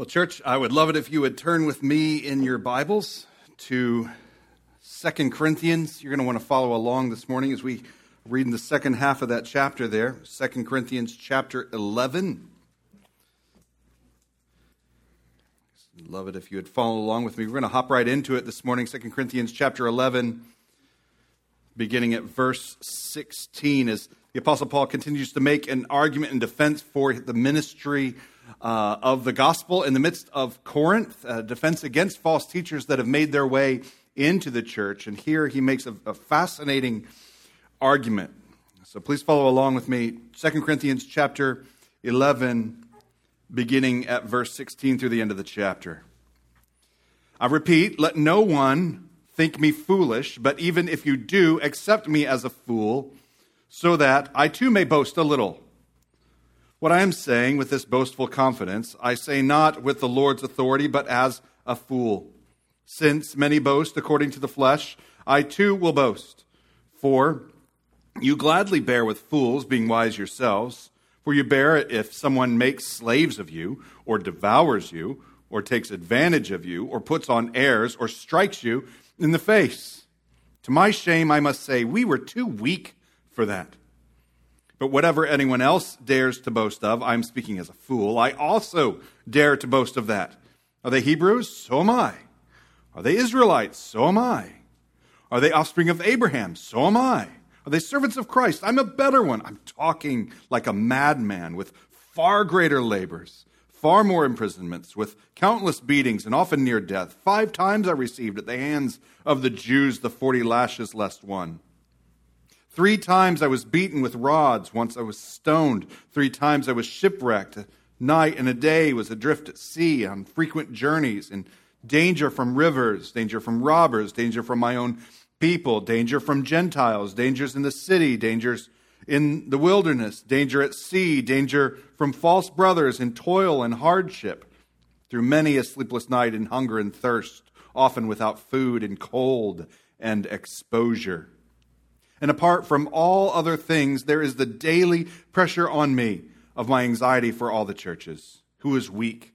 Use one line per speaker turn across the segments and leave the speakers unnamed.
Well, church, I would love it if you would turn with me in your Bibles to Second Corinthians. You're going to want to follow along this morning as we read in the second half of that chapter there, Second Corinthians chapter 11. Love it if you would follow along with me. We're going to hop right into it this morning, Second Corinthians chapter 11, beginning at verse 16, as the Apostle Paul continues to make an argument in defense for the ministry uh, of the gospel in the midst of Corinth, a defense against false teachers that have made their way into the church. And here he makes a, a fascinating argument. So please follow along with me. 2 Corinthians chapter 11, beginning at verse 16 through the end of the chapter. I repeat, let no one think me foolish, but even if you do, accept me as a fool, so that I too may boast a little. What I am saying with this boastful confidence, I say not with the Lord's authority, but as a fool. Since many boast according to the flesh, I too will boast. For you gladly bear with fools, being wise yourselves. For you bear it if someone makes slaves of you, or devours you, or takes advantage of you, or puts on airs, or strikes you in the face. To my shame, I must say, we were too weak for that. But whatever anyone else dares to boast of, I'm speaking as a fool, I also dare to boast of that. Are they Hebrews? So am I. Are they Israelites? So am I. Are they offspring of Abraham? So am I. Are they servants of Christ? I'm a better one. I'm talking like a madman with far greater labors, far more imprisonments, with countless beatings and often near death. Five times I received at the hands of the Jews the forty lashes less one. Three times I was beaten with rods. Once I was stoned. Three times I was shipwrecked. A night and a day was adrift at sea on frequent journeys, in danger from rivers, danger from robbers, danger from my own people, danger from Gentiles, dangers in the city, dangers in the wilderness, danger at sea, danger from false brothers in toil and hardship, through many a sleepless night in hunger and thirst, often without food and cold and exposure. And apart from all other things, there is the daily pressure on me of my anxiety for all the churches. Who is weak,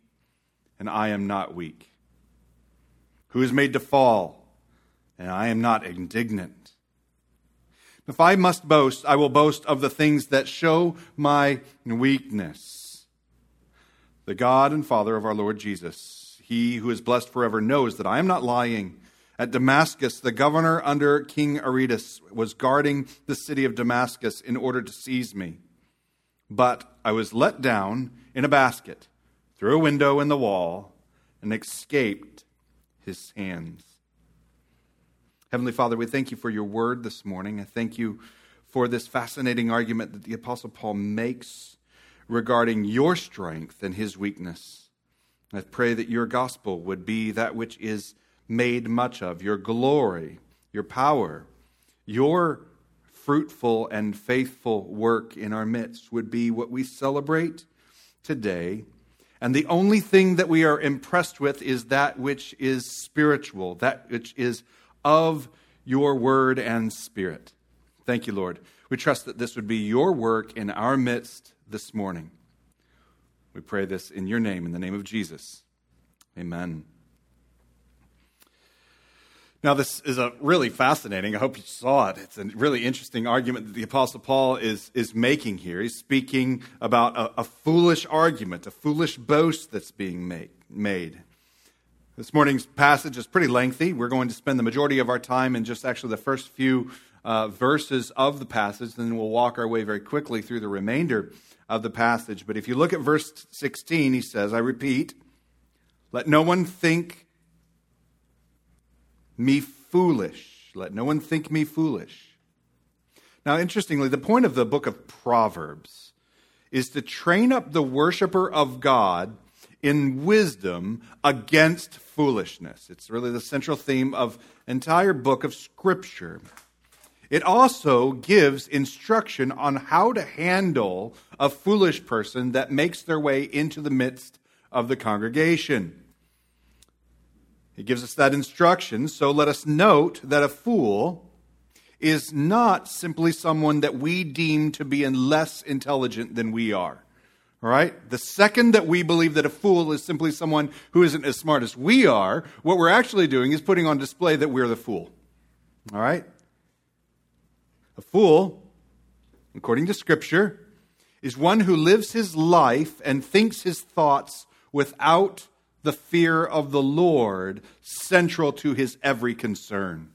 and I am not weak? Who is made to fall, and I am not indignant? If I must boast, I will boast of the things that show my weakness. The God and Father of our Lord Jesus, he who is blessed forever, knows that I am not lying. At Damascus, the governor under King Aretas was guarding the city of Damascus in order to seize me. But I was let down in a basket through a window in the wall and escaped his hands. Heavenly Father, we thank you for your word this morning. I thank you for this fascinating argument that the Apostle Paul makes regarding your strength and his weakness. I pray that your gospel would be that which is made much of, your glory, your power, your fruitful and faithful work in our midst would be what we celebrate today. And the only thing that we are impressed with is that which is spiritual, that which is of your word and spirit. Thank you, Lord. We trust that this would be your work in our midst this morning. We pray this in your name, in the name of Jesus. Amen. Now, this is a really fascinating. I hope you saw it. It's a really interesting argument that the Apostle Paul is, is making here. He's speaking about a, a foolish argument, a foolish boast that's being make, made. This morning's passage is pretty lengthy. We're going to spend the majority of our time in just actually the first few uh, verses of the passage, then we'll walk our way very quickly through the remainder of the passage. But if you look at verse 16, he says, I repeat, let no one think me foolish. Let no one think me foolish. Now, interestingly, the point of the book of Proverbs is to train up the worshiper of God in wisdom against foolishness. It's really the central theme of entire book of scripture. It also gives instruction on how to handle a foolish person that makes their way into the midst of the congregation. He gives us that instruction, so let us note that a fool is not simply someone that we deem to be less intelligent than we are. All right? The second that we believe that a fool is simply someone who isn't as smart as we are, what we're actually doing is putting on display that we're the fool. All right? A fool, according to Scripture, is one who lives his life and thinks his thoughts without the fear of the Lord central to his every concern.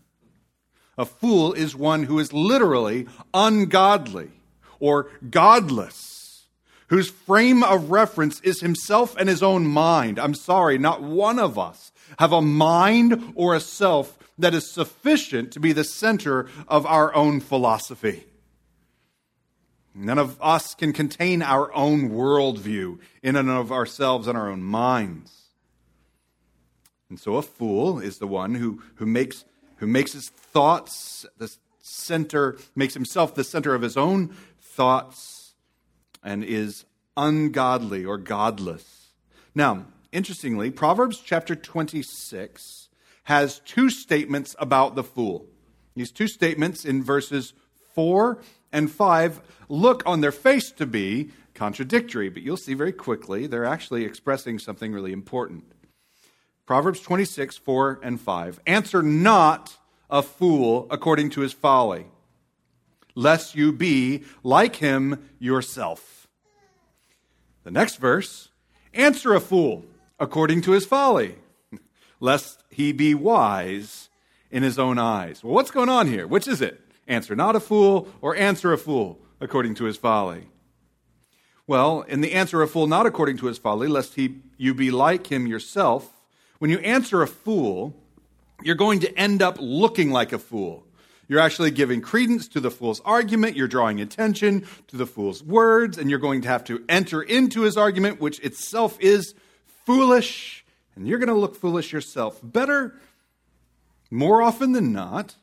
A fool is one who is literally ungodly or godless, whose frame of reference is himself and his own mind. I'm sorry, not one of us have a mind or a self that is sufficient to be the center of our own philosophy. None of us can contain our own worldview in and of ourselves and our own minds. And so a fool is the one who, who, makes, who makes his thoughts the center, makes himself the center of his own thoughts, and is ungodly or godless. Now, interestingly, Proverbs chapter 26 has two statements about the fool. These two statements in verses 4 and 5 look on their face to be contradictory, but you'll see very quickly they're actually expressing something really important. Proverbs 26, 4 and 5. Answer not a fool according to his folly, lest you be like him yourself. The next verse Answer a fool according to his folly, lest he be wise in his own eyes. Well, what's going on here? Which is it? Answer not a fool or answer a fool according to his folly? Well, in the answer a fool not according to his folly, lest he, you be like him yourself, when you answer a fool, you're going to end up looking like a fool. You're actually giving credence to the fool's argument, you're drawing attention to the fool's words, and you're going to have to enter into his argument, which itself is foolish, and you're going to look foolish yourself. Better, more often than not,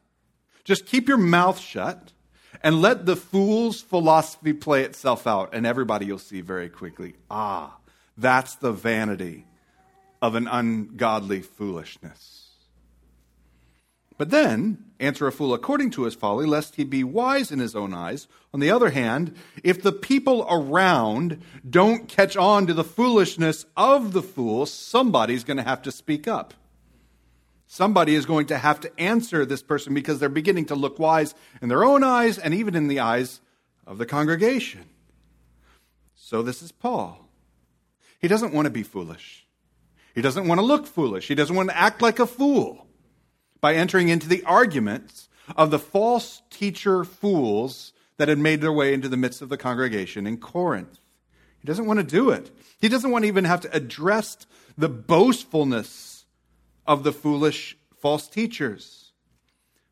just keep your mouth shut and let the fool's philosophy play itself out, and everybody you'll see very quickly ah, that's the vanity of an ungodly foolishness. But then, answer a fool according to his folly, lest he be wise in his own eyes. On the other hand, if the people around don't catch on to the foolishness of the fool, somebody's going to have to speak up. Somebody is going to have to answer this person because they're beginning to look wise in their own eyes and even in the eyes of the congregation. So, this is Paul. He doesn't want to be foolish. He doesn't want to look foolish. He doesn't want to act like a fool by entering into the arguments of the false teacher fools that had made their way into the midst of the congregation in Corinth. He doesn't want to do it. He doesn't want to even have to address the boastfulness of the foolish false teachers.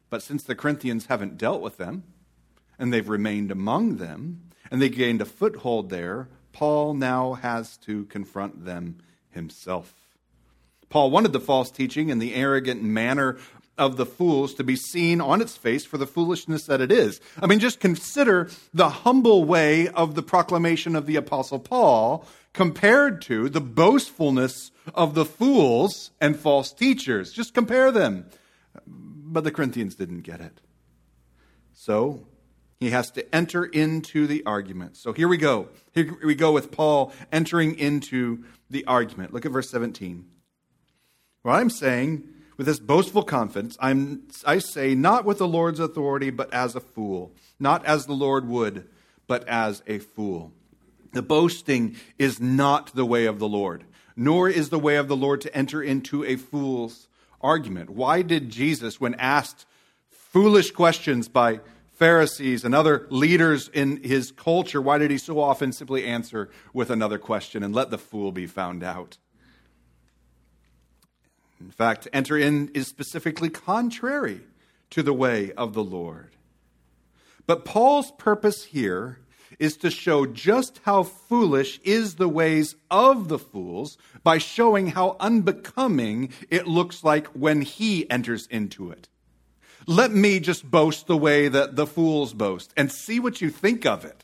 But since the Corinthians haven't dealt with them, and they've remained among them, and they gained a foothold there, Paul now has to confront them himself. Paul wanted the false teaching and the arrogant manner of the fools to be seen on its face for the foolishness that it is. I mean, just consider the humble way of the proclamation of the Apostle Paul compared to the boastfulness of the fools and false teachers. Just compare them. But the Corinthians didn't get it. So he has to enter into the argument. So here we go. Here we go with Paul entering into the argument. Look at verse 17. What I'm saying with this boastful confidence, I'm, I say, not with the Lord's authority, but as a fool, not as the Lord would, but as a fool. The boasting is not the way of the Lord, nor is the way of the Lord to enter into a fool's argument. Why did Jesus, when asked foolish questions by Pharisees and other leaders in his culture, why did he so often simply answer with another question and let the fool be found out? In fact, enter in is specifically contrary to the way of the Lord. But Paul's purpose here is to show just how foolish is the ways of the fools by showing how unbecoming it looks like when he enters into it. Let me just boast the way that the fools boast and see what you think of it.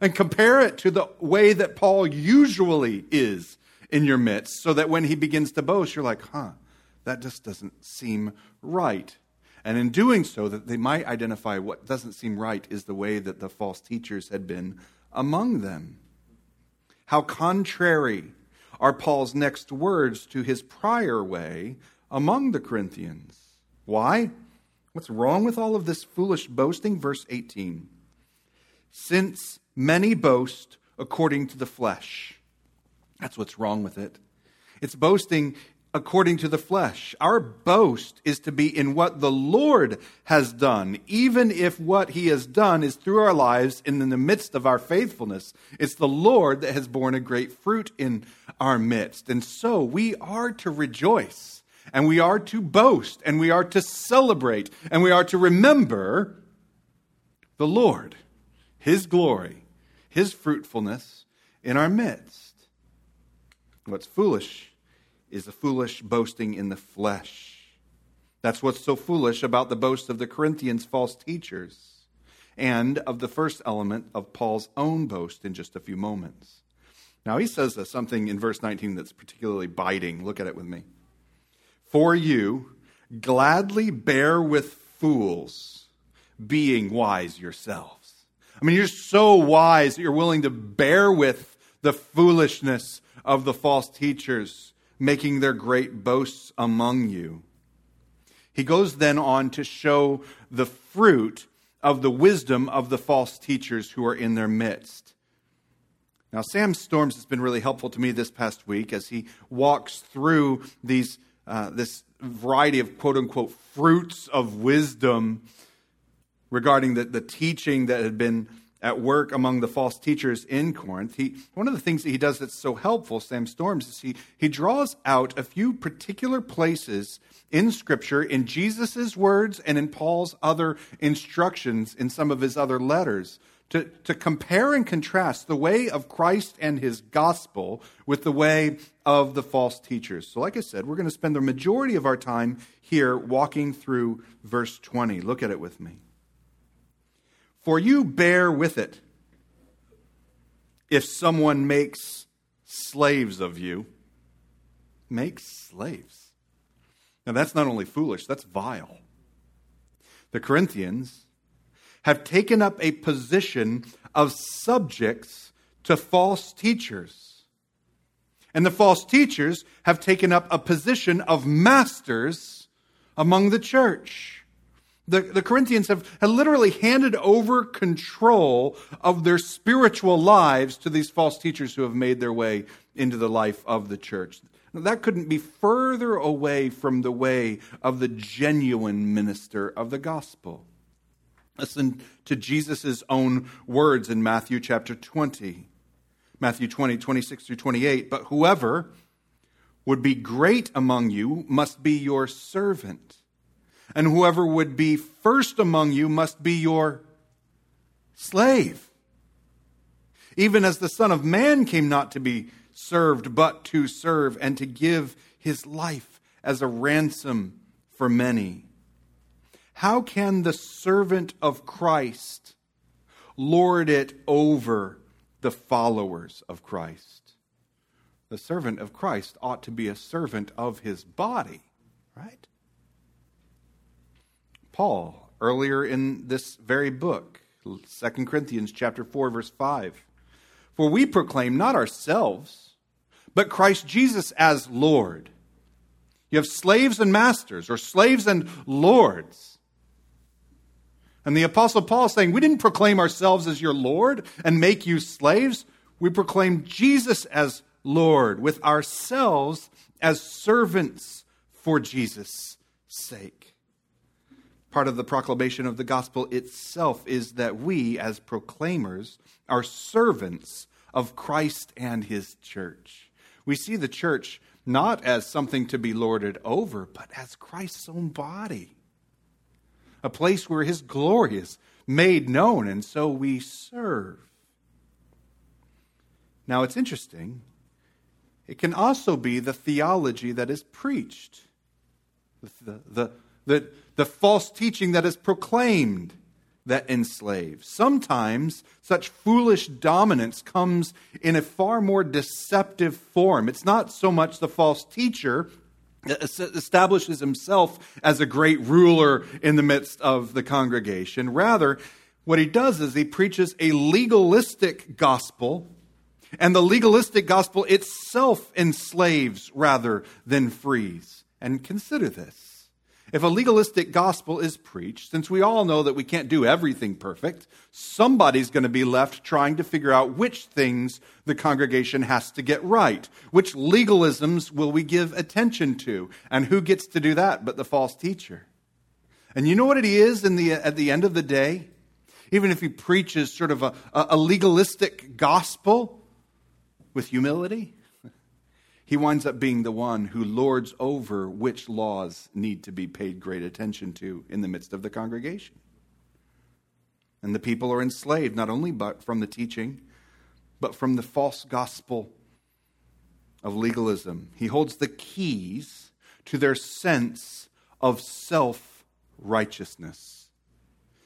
And compare it to the way that Paul usually is in your midst, so that when he begins to boast, you're like, huh, that just doesn't seem right. And in doing so, that they might identify what doesn't seem right is the way that the false teachers had been among them. How contrary are Paul's next words to his prior way among the Corinthians. Why? What's wrong with all of this foolish boasting? Verse 18. Since many boast according to the flesh. That's what's wrong with it. It's boasting according to the flesh. Our boast is to be in what the Lord has done, even if what he has done is through our lives and in the midst of our faithfulness. It's the Lord that has borne a great fruit in our midst. And so we are to rejoice, and we are to boast, and we are to celebrate, and we are to remember the Lord, his glory, his fruitfulness in our midst. What's foolish is the foolish boasting in the flesh. That's what's so foolish about the boast of the Corinthians' false teachers and of the first element of Paul's own boast in just a few moments. Now, he says something in verse 19 that's particularly biting. Look at it with me. For you gladly bear with fools, being wise yourselves. I mean, you're so wise that you're willing to bear with the foolishness of the false teachers making their great boasts among you. He goes then on to show the fruit of the wisdom of the false teachers who are in their midst. Now, Sam Storms has been really helpful to me this past week as he walks through these, uh, this variety of quote unquote fruits of wisdom regarding the, the teaching that had been at work among the false teachers in Corinth, he, one of the things that he does that's so helpful, Sam Storms, is he, he draws out a few particular places in Scripture, in Jesus' words and in Paul's other instructions in some of his other letters, to, to compare and contrast the way of Christ and his gospel with the way of the false teachers. So, like I said, we're going to spend the majority of our time here walking through verse 20. Look at it with me for you bear with it. If someone makes slaves of you, make slaves. Now, that's not only foolish, that's vile. The Corinthians have taken up a position of subjects to false teachers. And the false teachers have taken up a position of masters among the church. The, the Corinthians have, have literally handed over control of their spiritual lives to these false teachers who have made their way into the life of the church. Now, that couldn't be further away from the way of the genuine minister of the gospel. Listen to Jesus' own words in Matthew chapter 20. Matthew 20, 26 through 28. But whoever would be great among you must be your servant and whoever would be first among you must be your slave. Even as the Son of Man came not to be served, but to serve and to give his life as a ransom for many. How can the servant of Christ lord it over the followers of Christ? The servant of Christ ought to be a servant of his body, right? Paul earlier in this very book, 2 Corinthians chapter 4 verse 5. For we proclaim not ourselves, but Christ Jesus as Lord. You have slaves and masters, or slaves and lords. And the Apostle Paul is saying, We didn't proclaim ourselves as your Lord and make you slaves. We proclaim Jesus as Lord, with ourselves as servants for Jesus' sake part of the proclamation of the gospel itself is that we, as proclaimers, are servants of Christ and his church. We see the church not as something to be lorded over, but as Christ's own body, a place where his glory is made known, and so we serve. Now, it's interesting. It can also be the theology that is preached. The, the, the, the false teaching that is proclaimed that enslaves. Sometimes such foolish dominance comes in a far more deceptive form. It's not so much the false teacher establishes himself as a great ruler in the midst of the congregation. Rather, what he does is he preaches a legalistic gospel And the legalistic gospel itself enslaves rather than frees. And consider this. If a legalistic gospel is preached, since we all know that we can't do everything perfect, somebody's going to be left trying to figure out which things the congregation has to get right. Which legalisms will we give attention to? And who gets to do that but the false teacher? And you know what it is in the, at the end of the day? Even if he preaches sort of a, a legalistic gospel, with humility, he winds up being the one who lords over which laws need to be paid great attention to in the midst of the congregation. And the people are enslaved not only but from the teaching, but from the false gospel of legalism. He holds the keys to their sense of self righteousness.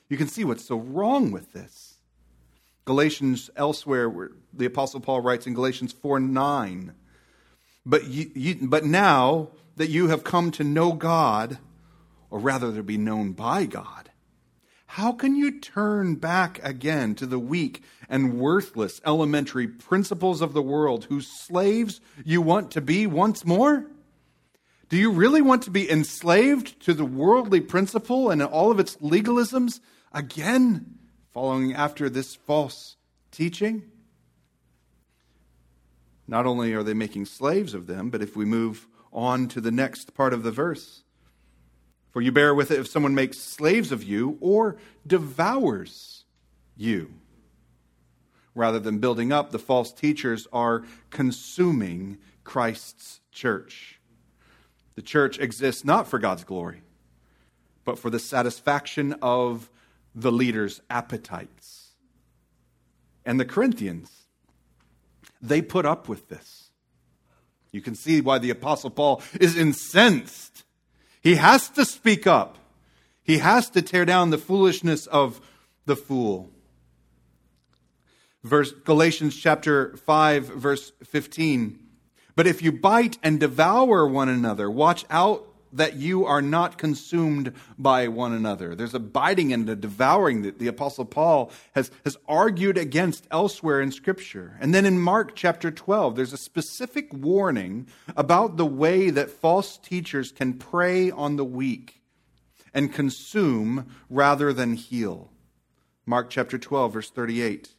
You can see what's so wrong with this. Galatians, elsewhere, where the Apostle Paul writes in Galatians 4 9, but, you, you, but now that you have come to know God, or rather to be known by God, how can you turn back again to the weak and worthless elementary principles of the world whose slaves you want to be once more? Do you really want to be enslaved to the worldly principle and all of its legalisms again? following after this false teaching. Not only are they making slaves of them, but if we move on to the next part of the verse, for you bear with it if someone makes slaves of you or devours you. Rather than building up, the false teachers are consuming Christ's church. The church exists not for God's glory, but for the satisfaction of the leader's appetites. And the Corinthians, they put up with this. You can see why the Apostle Paul is incensed. He has to speak up, he has to tear down the foolishness of the fool. Verse Galatians chapter 5 verse 15. But if you bite and devour one another, watch out that you are not consumed by one another. There's a biting and a devouring that the Apostle Paul has, has argued against elsewhere in Scripture. And then in Mark chapter 12, there's a specific warning about the way that false teachers can prey on the weak and consume rather than heal. Mark chapter 12, verse 38.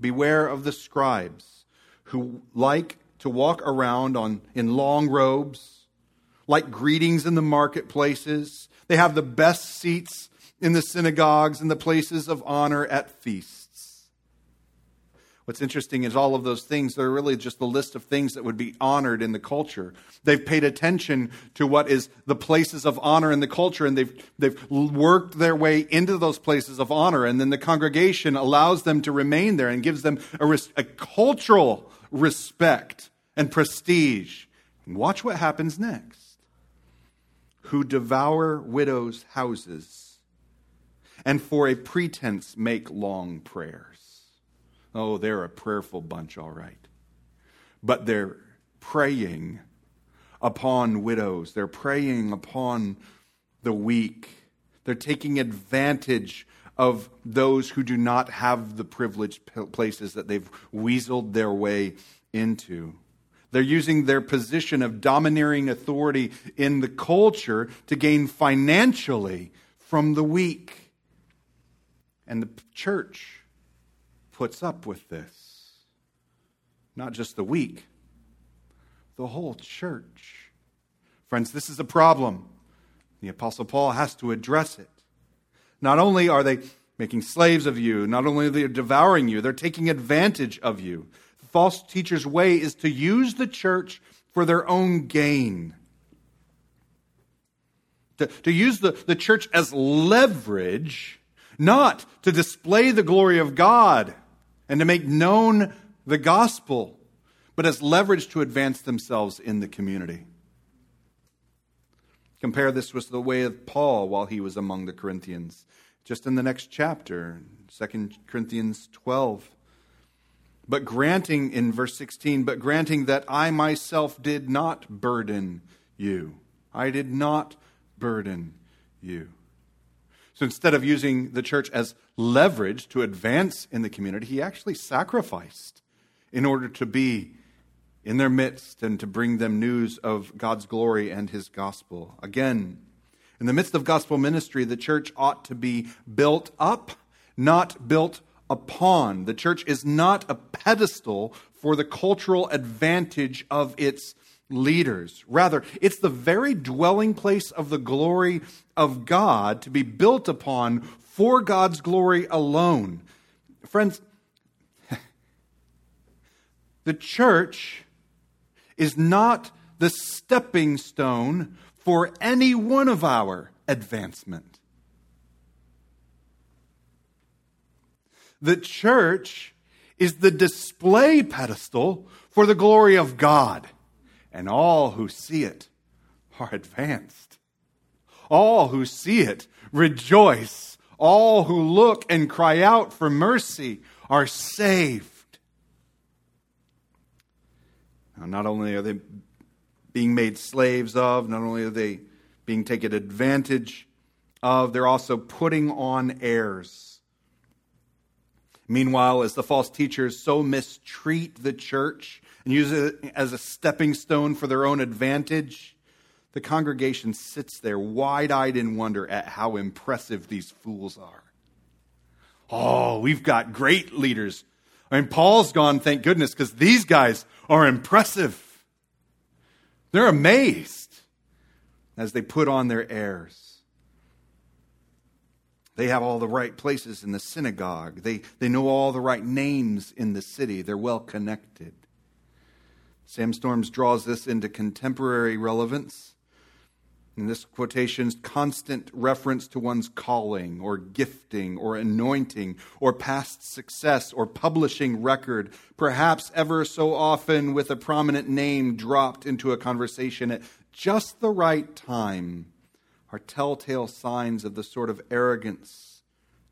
Beware of the scribes who like to walk around on, in long robes like greetings in the marketplaces. They have the best seats in the synagogues and the places of honor at feasts. What's interesting is all of those things, they're really just the list of things that would be honored in the culture. They've paid attention to what is the places of honor in the culture, and they've, they've worked their way into those places of honor, and then the congregation allows them to remain there and gives them a, a cultural respect and prestige. And watch what happens next who devour widows' houses and for a pretense make long prayers. Oh, they're a prayerful bunch, all right. But they're praying upon widows, they're preying upon the weak, they're taking advantage of those who do not have the privileged places that they've weaseled their way into. They're using their position of domineering authority in the culture to gain financially from the weak. And the church puts up with this. Not just the weak, the whole church. Friends, this is a problem. The Apostle Paul has to address it. Not only are they making slaves of you, not only are they devouring you, they're taking advantage of you false teachers' way is to use the church for their own gain. To, to use the, the church as leverage, not to display the glory of God and to make known the gospel, but as leverage to advance themselves in the community. Compare this with the way of Paul while he was among the Corinthians. Just in the next chapter, 2 Corinthians 12. But granting, in verse 16, but granting that I myself did not burden you. I did not burden you. So instead of using the church as leverage to advance in the community, he actually sacrificed in order to be in their midst and to bring them news of God's glory and his gospel. Again, in the midst of gospel ministry, the church ought to be built up, not built upon. The church is not a pedestal for the cultural advantage of its leaders. Rather, it's the very dwelling place of the glory of God to be built upon for God's glory alone. Friends, the church is not the stepping stone for any one of our advancement. The church is the display pedestal for the glory of God, and all who see it are advanced. All who see it rejoice. All who look and cry out for mercy are saved. Now, not only are they being made slaves of, not only are they being taken advantage of, they're also putting on airs. Meanwhile, as the false teachers so mistreat the church and use it as a stepping stone for their own advantage, the congregation sits there wide eyed in wonder at how impressive these fools are. Oh, we've got great leaders. I mean, Paul's gone, thank goodness, because these guys are impressive. They're amazed as they put on their airs. They have all the right places in the synagogue. They, they know all the right names in the city. They're well connected. Sam Storms draws this into contemporary relevance. In this quotation's constant reference to one's calling or gifting or anointing or past success or publishing record, perhaps ever so often with a prominent name dropped into a conversation at just the right time, are telltale signs of the sort of arrogance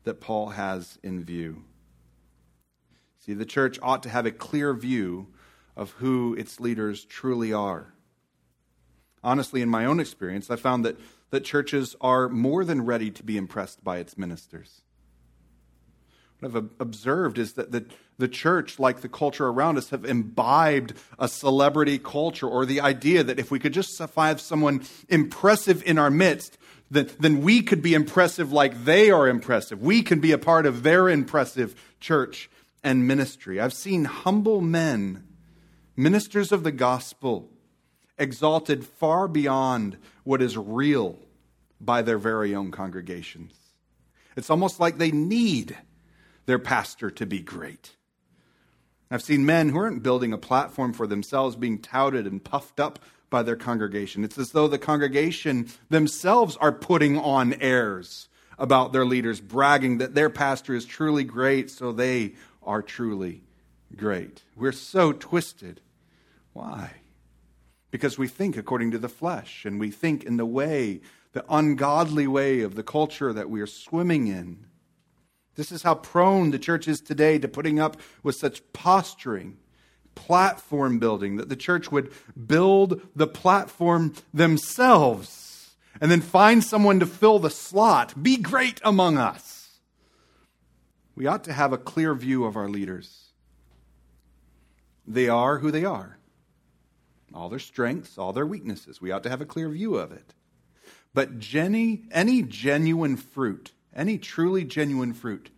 that Paul has in view. See, the church ought to have a clear view of who its leaders truly are honestly, in my own experience, I found that, that churches are more than ready to be impressed by its ministers. What I've observed is that the, the church, like the culture around us, have imbibed a celebrity culture or the idea that if we could just have someone impressive in our midst, that, then we could be impressive like they are impressive. We can be a part of their impressive church and ministry. I've seen humble men, ministers of the gospel, exalted far beyond what is real by their very own congregations. It's almost like they need their pastor to be great. I've seen men who aren't building a platform for themselves being touted and puffed up by their congregation. It's as though the congregation themselves are putting on airs about their leaders, bragging that their pastor is truly great, so they are truly great. We're so twisted. Why? because we think according to the flesh and we think in the way, the ungodly way of the culture that we are swimming in. This is how prone the church is today to putting up with such posturing, platform building, that the church would build the platform themselves and then find someone to fill the slot. Be great among us. We ought to have a clear view of our leaders. They are who they are all their strengths, all their weaknesses. We ought to have a clear view of it. But Jenny, any genuine fruit, any truly genuine fruit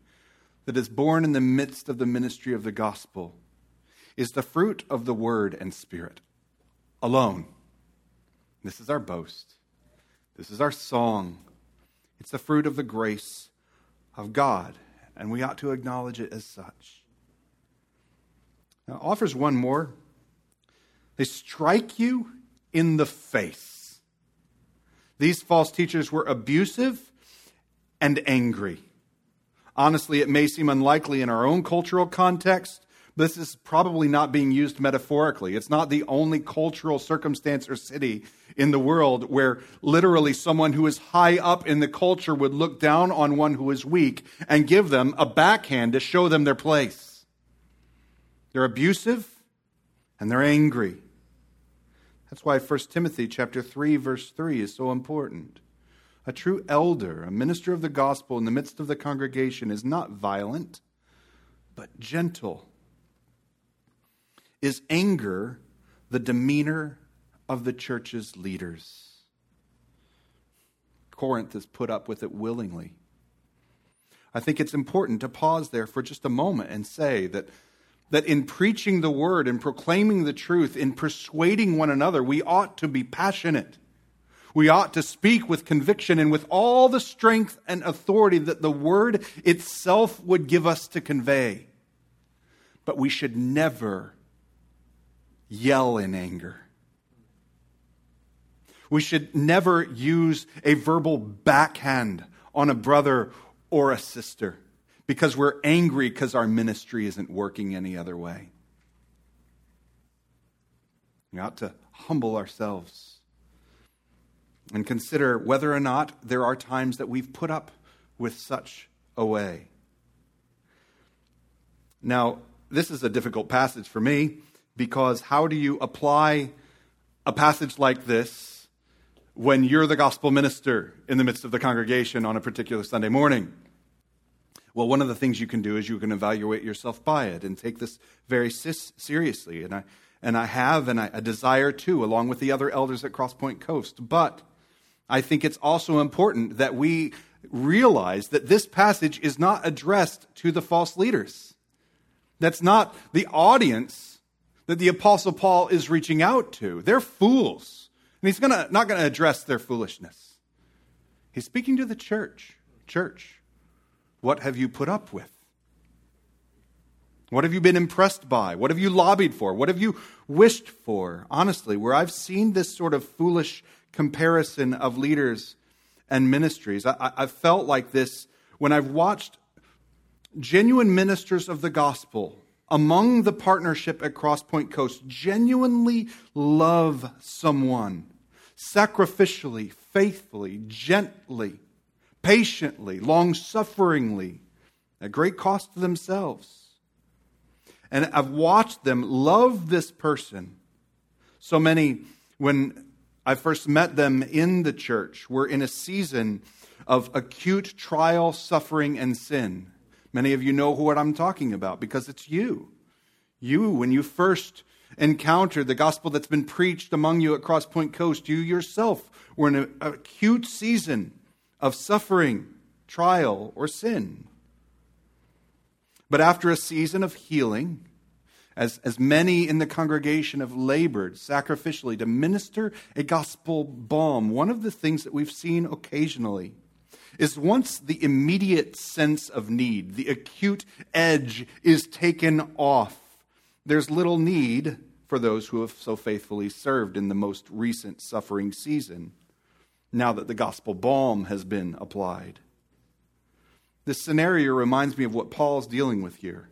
that is borne in the midst of the ministry of the gospel is the fruit of the word and spirit alone. This is our boast. This is our song. It's the fruit of the grace of God, and we ought to acknowledge it as such. Now, offers one more they strike you in the face. These false teachers were abusive and angry. Honestly, it may seem unlikely in our own cultural context. This is probably not being used metaphorically. It's not the only cultural circumstance or city in the world where literally someone who is high up in the culture would look down on one who is weak and give them a backhand to show them their place. They're abusive and they're angry. That's why 1 Timothy chapter 3 verse 3 is so important. A true elder, a minister of the gospel in the midst of the congregation is not violent, but gentle. is anger the demeanor of the church's leaders? Corinth has put up with it willingly. I think it's important to pause there for just a moment and say that, that in preaching the word and proclaiming the truth, in persuading one another, we ought to be passionate. We ought to speak with conviction and with all the strength and authority that the word itself would give us to convey. But we should never yell in anger. We should never use a verbal backhand on a brother or a sister because we're angry because our ministry isn't working any other way. We ought to humble ourselves and consider whether or not there are times that we've put up with such a way. Now, this is a difficult passage for me because how do you apply a passage like this when you're the gospel minister in the midst of the congregation on a particular Sunday morning? Well, one of the things you can do is you can evaluate yourself by it and take this very seriously. And I, and I have, and I, desire to, along with the other elders at Crosspoint Coast. But I think it's also important that we realize that this passage is not addressed to the false leaders. That's not the audience that the Apostle Paul is reaching out to. They're fools. And he's gonna, not going to address their foolishness. He's speaking to the church. Church, what have you put up with? What have you been impressed by? What have you lobbied for? What have you wished for? Honestly, where I've seen this sort of foolish comparison of leaders and ministries, I, have felt like this when I've watched genuine ministers of the gospel among the partnership at Crosspoint Coast genuinely love someone sacrificially, faithfully, gently, patiently, long sufferingly, at great cost to themselves. And I've watched them love this person. So many, when I first met them in the church, were in a season of acute trial, suffering, and sin. Many of you know what I'm talking about because it's you. You, when you first encountered the gospel that's been preached among you at Crosspoint Coast, you yourself were in an acute season of suffering, trial, or sin. But after a season of healing, as, as many in the congregation have labored sacrificially to minister a gospel balm, one of the things that we've seen occasionally is once the immediate sense of need, the acute edge is taken off, there's little need for those who have so faithfully served in the most recent suffering season, now that the gospel balm has been applied. This scenario reminds me of what Paul's dealing with here.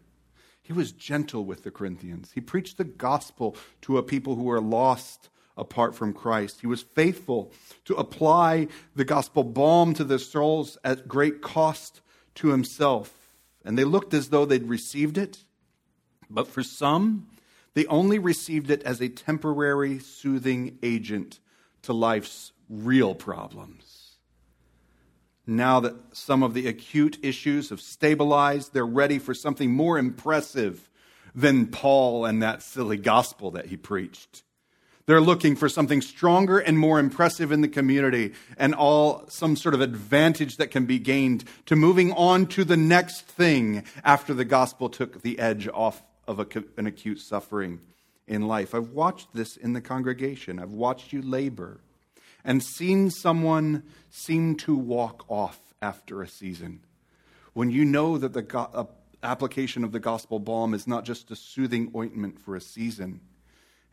He was gentle with the Corinthians. He preached the gospel to a people who were lost apart from Christ. He was faithful to apply the gospel balm to their souls at great cost to himself. And they looked as though they'd received it. But for some, they only received it as a temporary soothing agent to life's real problems. Now that some of the acute issues have stabilized, they're ready for something more impressive than Paul and that silly gospel that he preached. They're looking for something stronger and more impressive in the community and all some sort of advantage that can be gained to moving on to the next thing after the gospel took the edge off of a, an acute suffering in life. I've watched this in the congregation. I've watched you labor and seen someone seem to walk off after a season. When you know that the go- uh, application of the gospel balm is not just a soothing ointment for a season,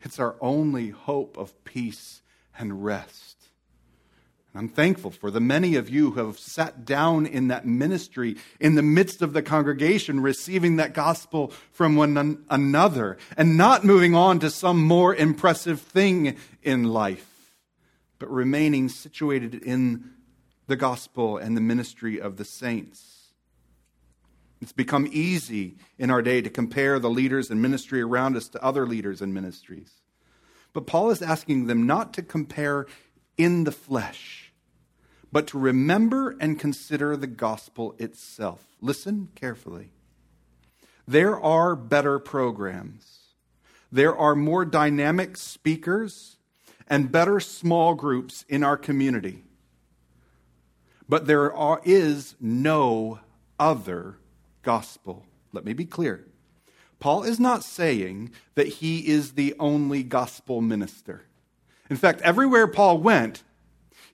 it's our only hope of peace and rest. I'm thankful for the many of you who have sat down in that ministry in the midst of the congregation, receiving that gospel from one another and not moving on to some more impressive thing in life, but remaining situated in the gospel and the ministry of the saints. It's become easy in our day to compare the leaders and ministry around us to other leaders and ministries. But Paul is asking them not to compare in the flesh but to remember and consider the gospel itself. Listen carefully. There are better programs. there are more dynamic speakers and better small groups in our community. But there are, is no other gospel. Let me be clear. Paul is not saying that he is the only gospel minister. In fact, everywhere Paul went,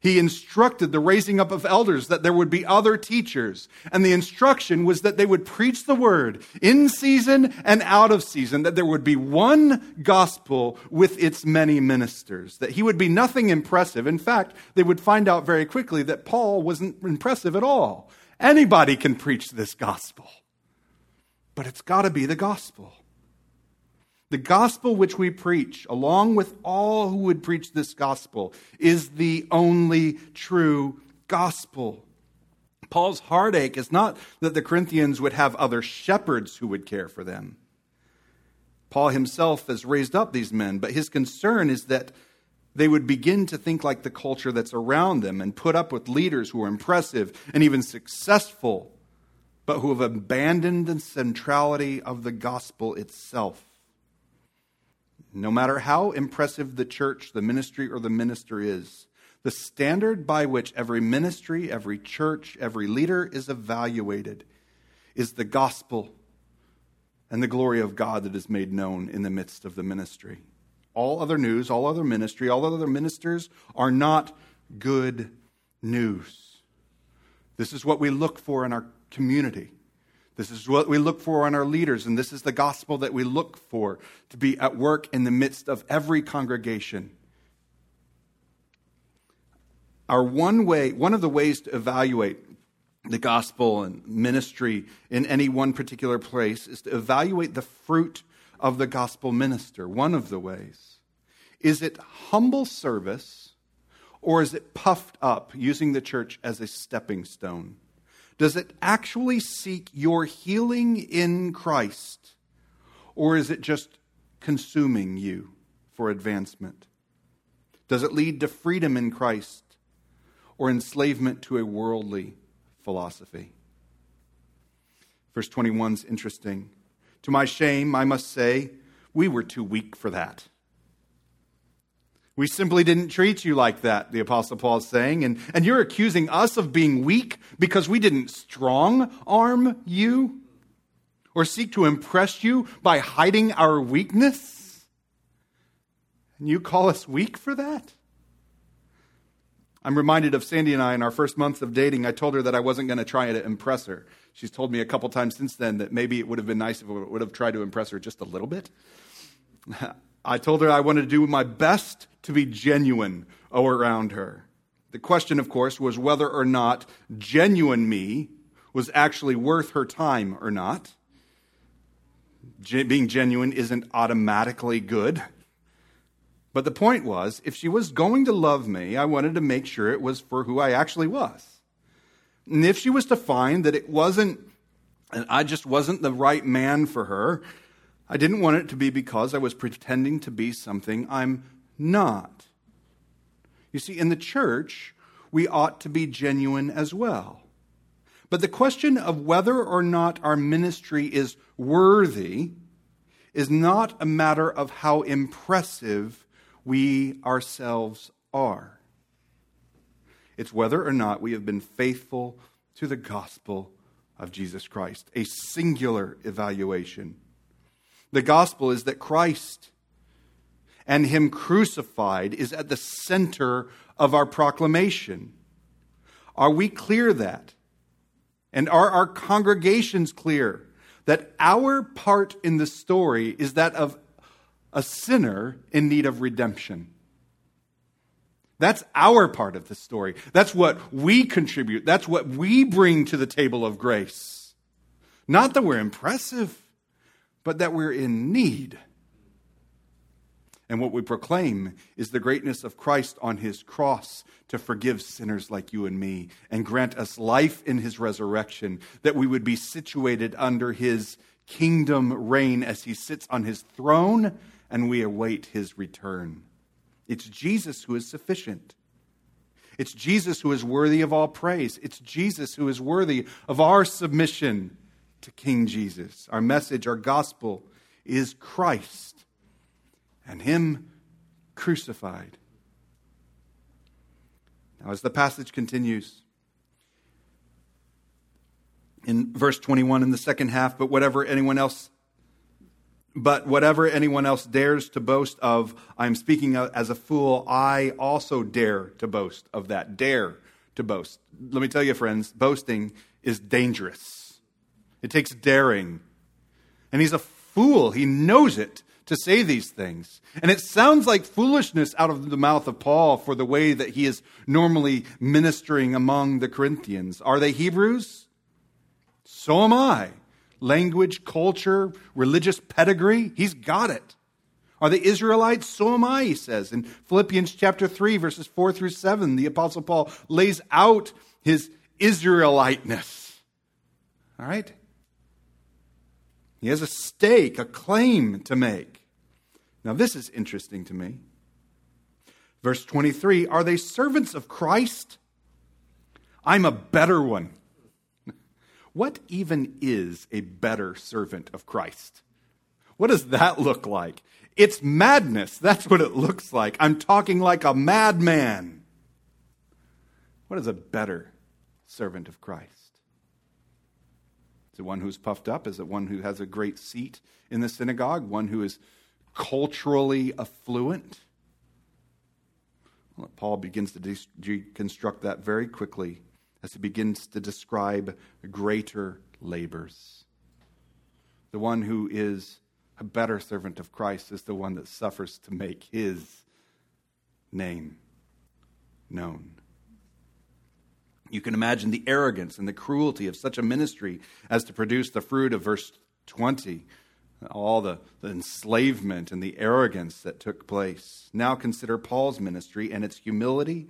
he instructed the raising up of elders that there would be other teachers. And the instruction was that they would preach the word in season and out of season, that there would be one gospel with its many ministers, that he would be nothing impressive. In fact, they would find out very quickly that Paul wasn't impressive at all. Anybody can preach this gospel, but it's got to be the gospel. The gospel which we preach, along with all who would preach this gospel, is the only true gospel. Paul's heartache is not that the Corinthians would have other shepherds who would care for them. Paul himself has raised up these men, but his concern is that they would begin to think like the culture that's around them and put up with leaders who are impressive and even successful, but who have abandoned the centrality of the gospel itself. No matter how impressive the church, the ministry, or the minister is, the standard by which every ministry, every church, every leader is evaluated is the gospel and the glory of God that is made known in the midst of the ministry. All other news, all other ministry, all other ministers are not good news. This is what we look for in our community. This is what we look for in our leaders, and this is the gospel that we look for to be at work in the midst of every congregation. Our one way, one of the ways to evaluate the gospel and ministry in any one particular place is to evaluate the fruit of the gospel minister. One of the ways. Is it humble service or is it puffed up, using the church as a stepping stone? Does it actually seek your healing in Christ? Or is it just consuming you for advancement? Does it lead to freedom in Christ or enslavement to a worldly philosophy? Verse 21 is interesting. To my shame, I must say, we were too weak for that. We simply didn't treat you like that, the Apostle Paul is saying. And, and you're accusing us of being weak because we didn't strong arm you or seek to impress you by hiding our weakness. And you call us weak for that? I'm reminded of Sandy and I in our first month of dating. I told her that I wasn't going to try to impress her. She's told me a couple times since then that maybe it would have been nice if I would have tried to impress her just a little bit. I told her I wanted to do my best to be genuine around her. The question, of course, was whether or not genuine me was actually worth her time or not. being genuine isn't automatically good. But the point was, if she was going to love me, I wanted to make sure it was for who I actually was. And if she was to find that it wasn't, and I just wasn't the right man for her, I didn't want it to be because I was pretending to be something I'm not. You see, in the church, we ought to be genuine as well. But the question of whether or not our ministry is worthy is not a matter of how impressive we ourselves are. It's whether or not we have been faithful to the gospel of Jesus Christ, a singular evaluation. The gospel is that Christ and Him crucified is at the center of our proclamation. Are we clear that? And are our congregations clear that our part in the story is that of a sinner in need of redemption? That's our part of the story. That's what we contribute. That's what we bring to the table of grace. Not that we're impressive but that we're in need. And what we proclaim is the greatness of Christ on his cross to forgive sinners like you and me and grant us life in his resurrection, that we would be situated under his kingdom reign as he sits on his throne and we await his return. It's Jesus who is sufficient. It's Jesus who is worthy of all praise. It's Jesus who is worthy of our submission to King Jesus. Our message, our gospel is Christ. and him crucified. Now, as the passage continues, in verse 21 in the second half, but whatever anyone else but whatever anyone else dares to boast of, I'm speaking as a fool, I also dare to boast of that. Dare to boast. Let me tell you, friends, boasting is dangerous. It takes daring. And he's a fool. He knows it to say these things. And it sounds like foolishness out of the mouth of Paul for the way that he is normally ministering among the Corinthians. Are they Hebrews? So am I. Language, culture, religious pedigree, he's got it. Are they Israelites? So am I, he says. In Philippians chapter 3, verses 4 through 7, the Apostle Paul lays out his Israeliteness. All right? He has a stake, a claim to make. Now, this is interesting to me. Verse 23 Are they servants of Christ? I'm a better one. What even is a better servant of Christ? What does that look like? It's madness. That's what it looks like. I'm talking like a madman. What is a better servant of Christ? It one who's puffed up? Is it one who has a great seat in the synagogue? One who is culturally affluent? Well, Paul begins to deconstruct that very quickly as he begins to describe greater labors. The one who is a better servant of Christ is the one that suffers to make his name known. You can imagine the arrogance and the cruelty of such a ministry as to produce the fruit of verse 20, all the, the enslavement and the arrogance that took place. Now consider Paul's ministry and its humility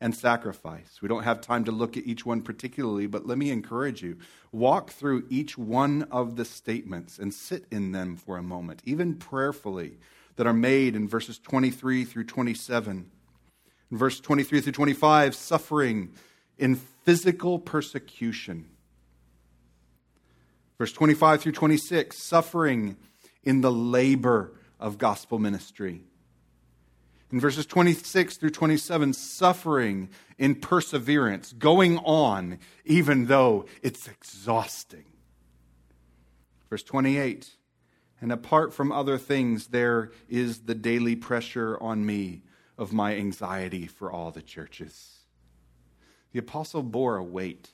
and sacrifice. We don't have time to look at each one particularly, but let me encourage you. Walk through each one of the statements and sit in them for a moment, even prayerfully, that are made in verses 23 through 27. In verse 23 through 25, suffering in physical persecution. Verse 25 through 26, suffering in the labor of gospel ministry. In verses 26 through 27, suffering in perseverance, going on even though it's exhausting. Verse 28, and apart from other things, there is the daily pressure on me of my anxiety for all the churches. The apostle bore a weight.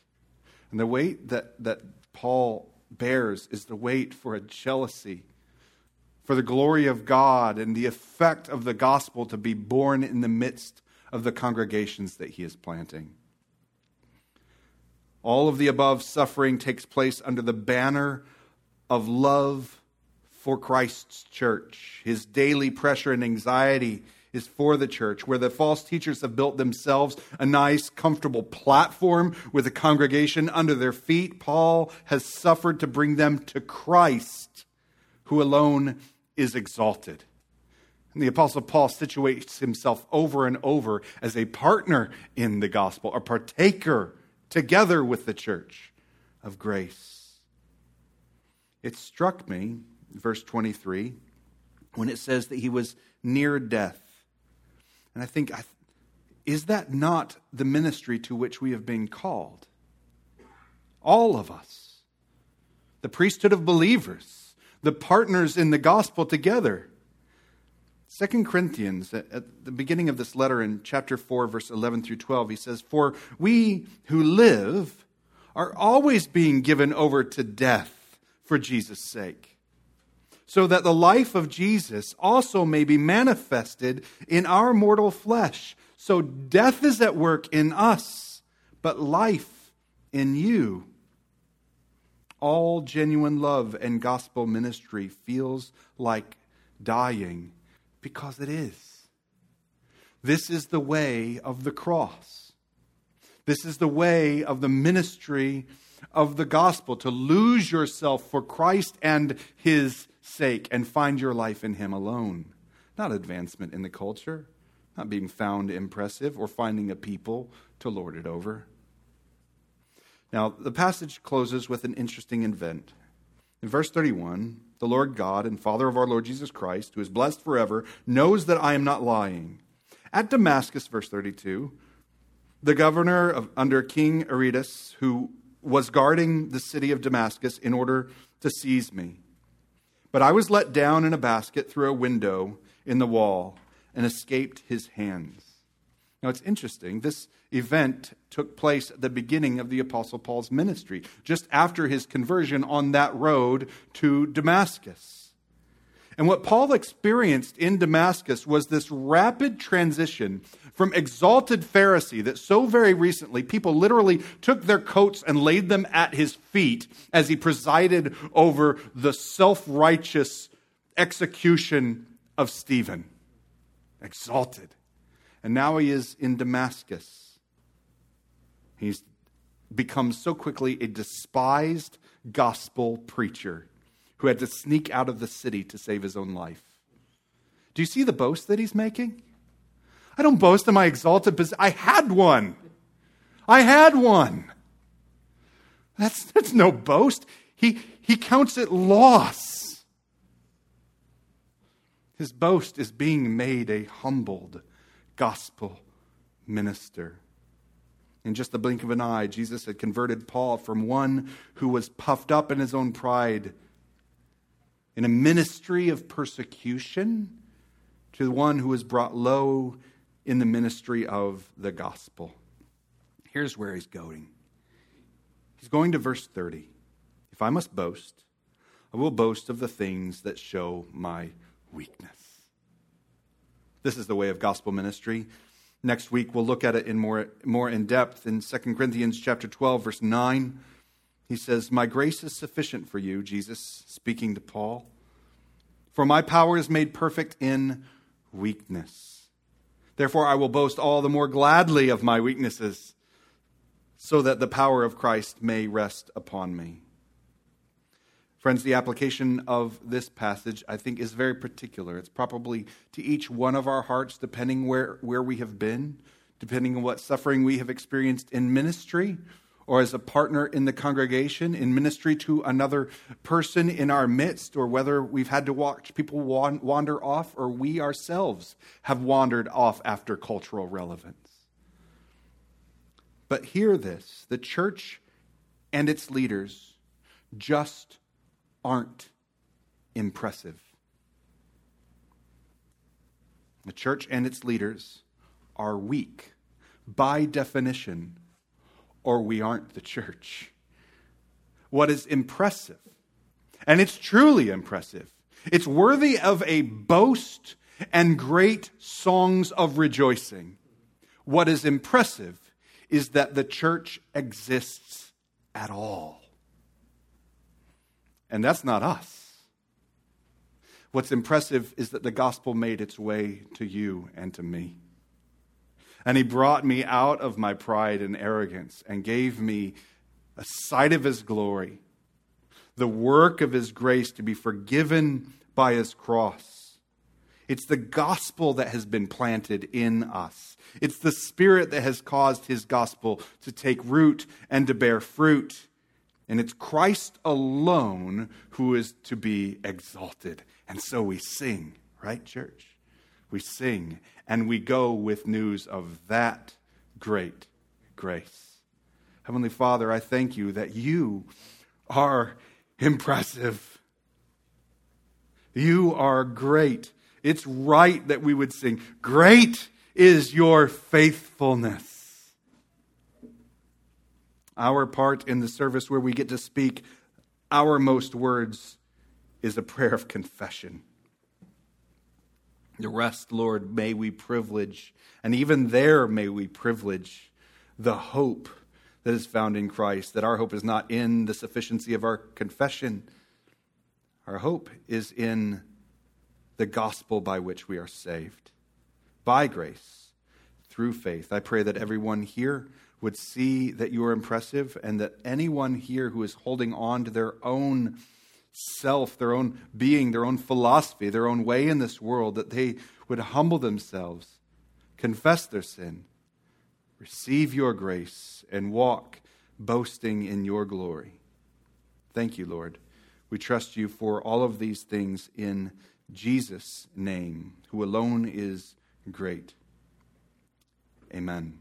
And the weight that, that Paul bears is the weight for a jealousy, for the glory of God and the effect of the gospel to be born in the midst of the congregations that he is planting. All of the above suffering takes place under the banner of love for Christ's church. His daily pressure and anxiety is for the church, where the false teachers have built themselves a nice, comfortable platform with a congregation under their feet. Paul has suffered to bring them to Christ, who alone is exalted. And the Apostle Paul situates himself over and over as a partner in the gospel, a partaker together with the church of grace. It struck me, verse 23, when it says that he was near death. And I think, is that not the ministry to which we have been called? All of us. The priesthood of believers, the partners in the gospel together. Second Corinthians, at the beginning of this letter in chapter 4, verse 11 through 12, he says, For we who live are always being given over to death for Jesus' sake so that the life of Jesus also may be manifested in our mortal flesh. So death is at work in us, but life in you. All genuine love and gospel ministry feels like dying because it is. This is the way of the cross. This is the way of the ministry of the gospel to lose yourself for Christ and his sake and find your life in Him alone. Not advancement in the culture, not being found impressive or finding a people to lord it over. Now, the passage closes with an interesting event. In verse 31, the Lord God and Father of our Lord Jesus Christ, who is blessed forever, knows that I am not lying. At Damascus, verse 32, the governor of, under King Aretas, who was guarding the city of Damascus in order to seize me. But I was let down in a basket through a window in the wall and escaped his hands. Now it's interesting. This event took place at the beginning of the Apostle Paul's ministry, just after his conversion on that road to Damascus. And what Paul experienced in Damascus was this rapid transition from exalted Pharisee that so very recently people literally took their coats and laid them at his feet as he presided over the self righteous execution of Stephen. Exalted. And now he is in Damascus. He's become so quickly a despised gospel preacher who had to sneak out of the city to save his own life. Do you see the boast that he's making? I don't boast in my exalted position. I had one. I had one. That's, that's no boast. He, he counts it loss. His boast is being made a humbled gospel minister. In just the blink of an eye, Jesus had converted Paul from one who was puffed up in his own pride in a ministry of persecution to the one who was brought low in the ministry of the gospel. Here's where he's going. He's going to verse 30. If I must boast, I will boast of the things that show my weakness. This is the way of gospel ministry. Next week we'll look at it in more, more in depth in 2 Corinthians chapter 12 verse 9. He says, My grace is sufficient for you, Jesus speaking to Paul. For my power is made perfect in weakness. Therefore, I will boast all the more gladly of my weaknesses, so that the power of Christ may rest upon me. Friends, the application of this passage, I think, is very particular. It's probably to each one of our hearts, depending where, where we have been, depending on what suffering we have experienced in ministry, or as a partner in the congregation, in ministry to another person in our midst, or whether we've had to watch people wander off, or we ourselves have wandered off after cultural relevance. But hear this the church and its leaders just aren't impressive. The church and its leaders are weak by definition or we aren't the church. What is impressive, and it's truly impressive, it's worthy of a boast and great songs of rejoicing. What is impressive is that the church exists at all. And that's not us. What's impressive is that the gospel made its way to you and to me. And he brought me out of my pride and arrogance and gave me a sight of his glory, the work of his grace to be forgiven by his cross. It's the gospel that has been planted in us. It's the spirit that has caused his gospel to take root and to bear fruit. And it's Christ alone who is to be exalted. And so we sing, right, church? We sing, and we go with news of that great grace. Heavenly Father, I thank you that you are impressive. You are great. It's right that we would sing, Great is your faithfulness. Our part in the service where we get to speak our most words is a prayer of confession. The rest, Lord, may we privilege, and even there may we privilege the hope that is found in Christ, that our hope is not in the sufficiency of our confession. Our hope is in the gospel by which we are saved, by grace, through faith. I pray that everyone here would see that you are impressive and that anyone here who is holding on to their own self, their own being, their own philosophy, their own way in this world, that they would humble themselves, confess their sin, receive your grace, and walk boasting in your glory. Thank you, Lord. We trust you for all of these things in Jesus' name, who alone is great. Amen.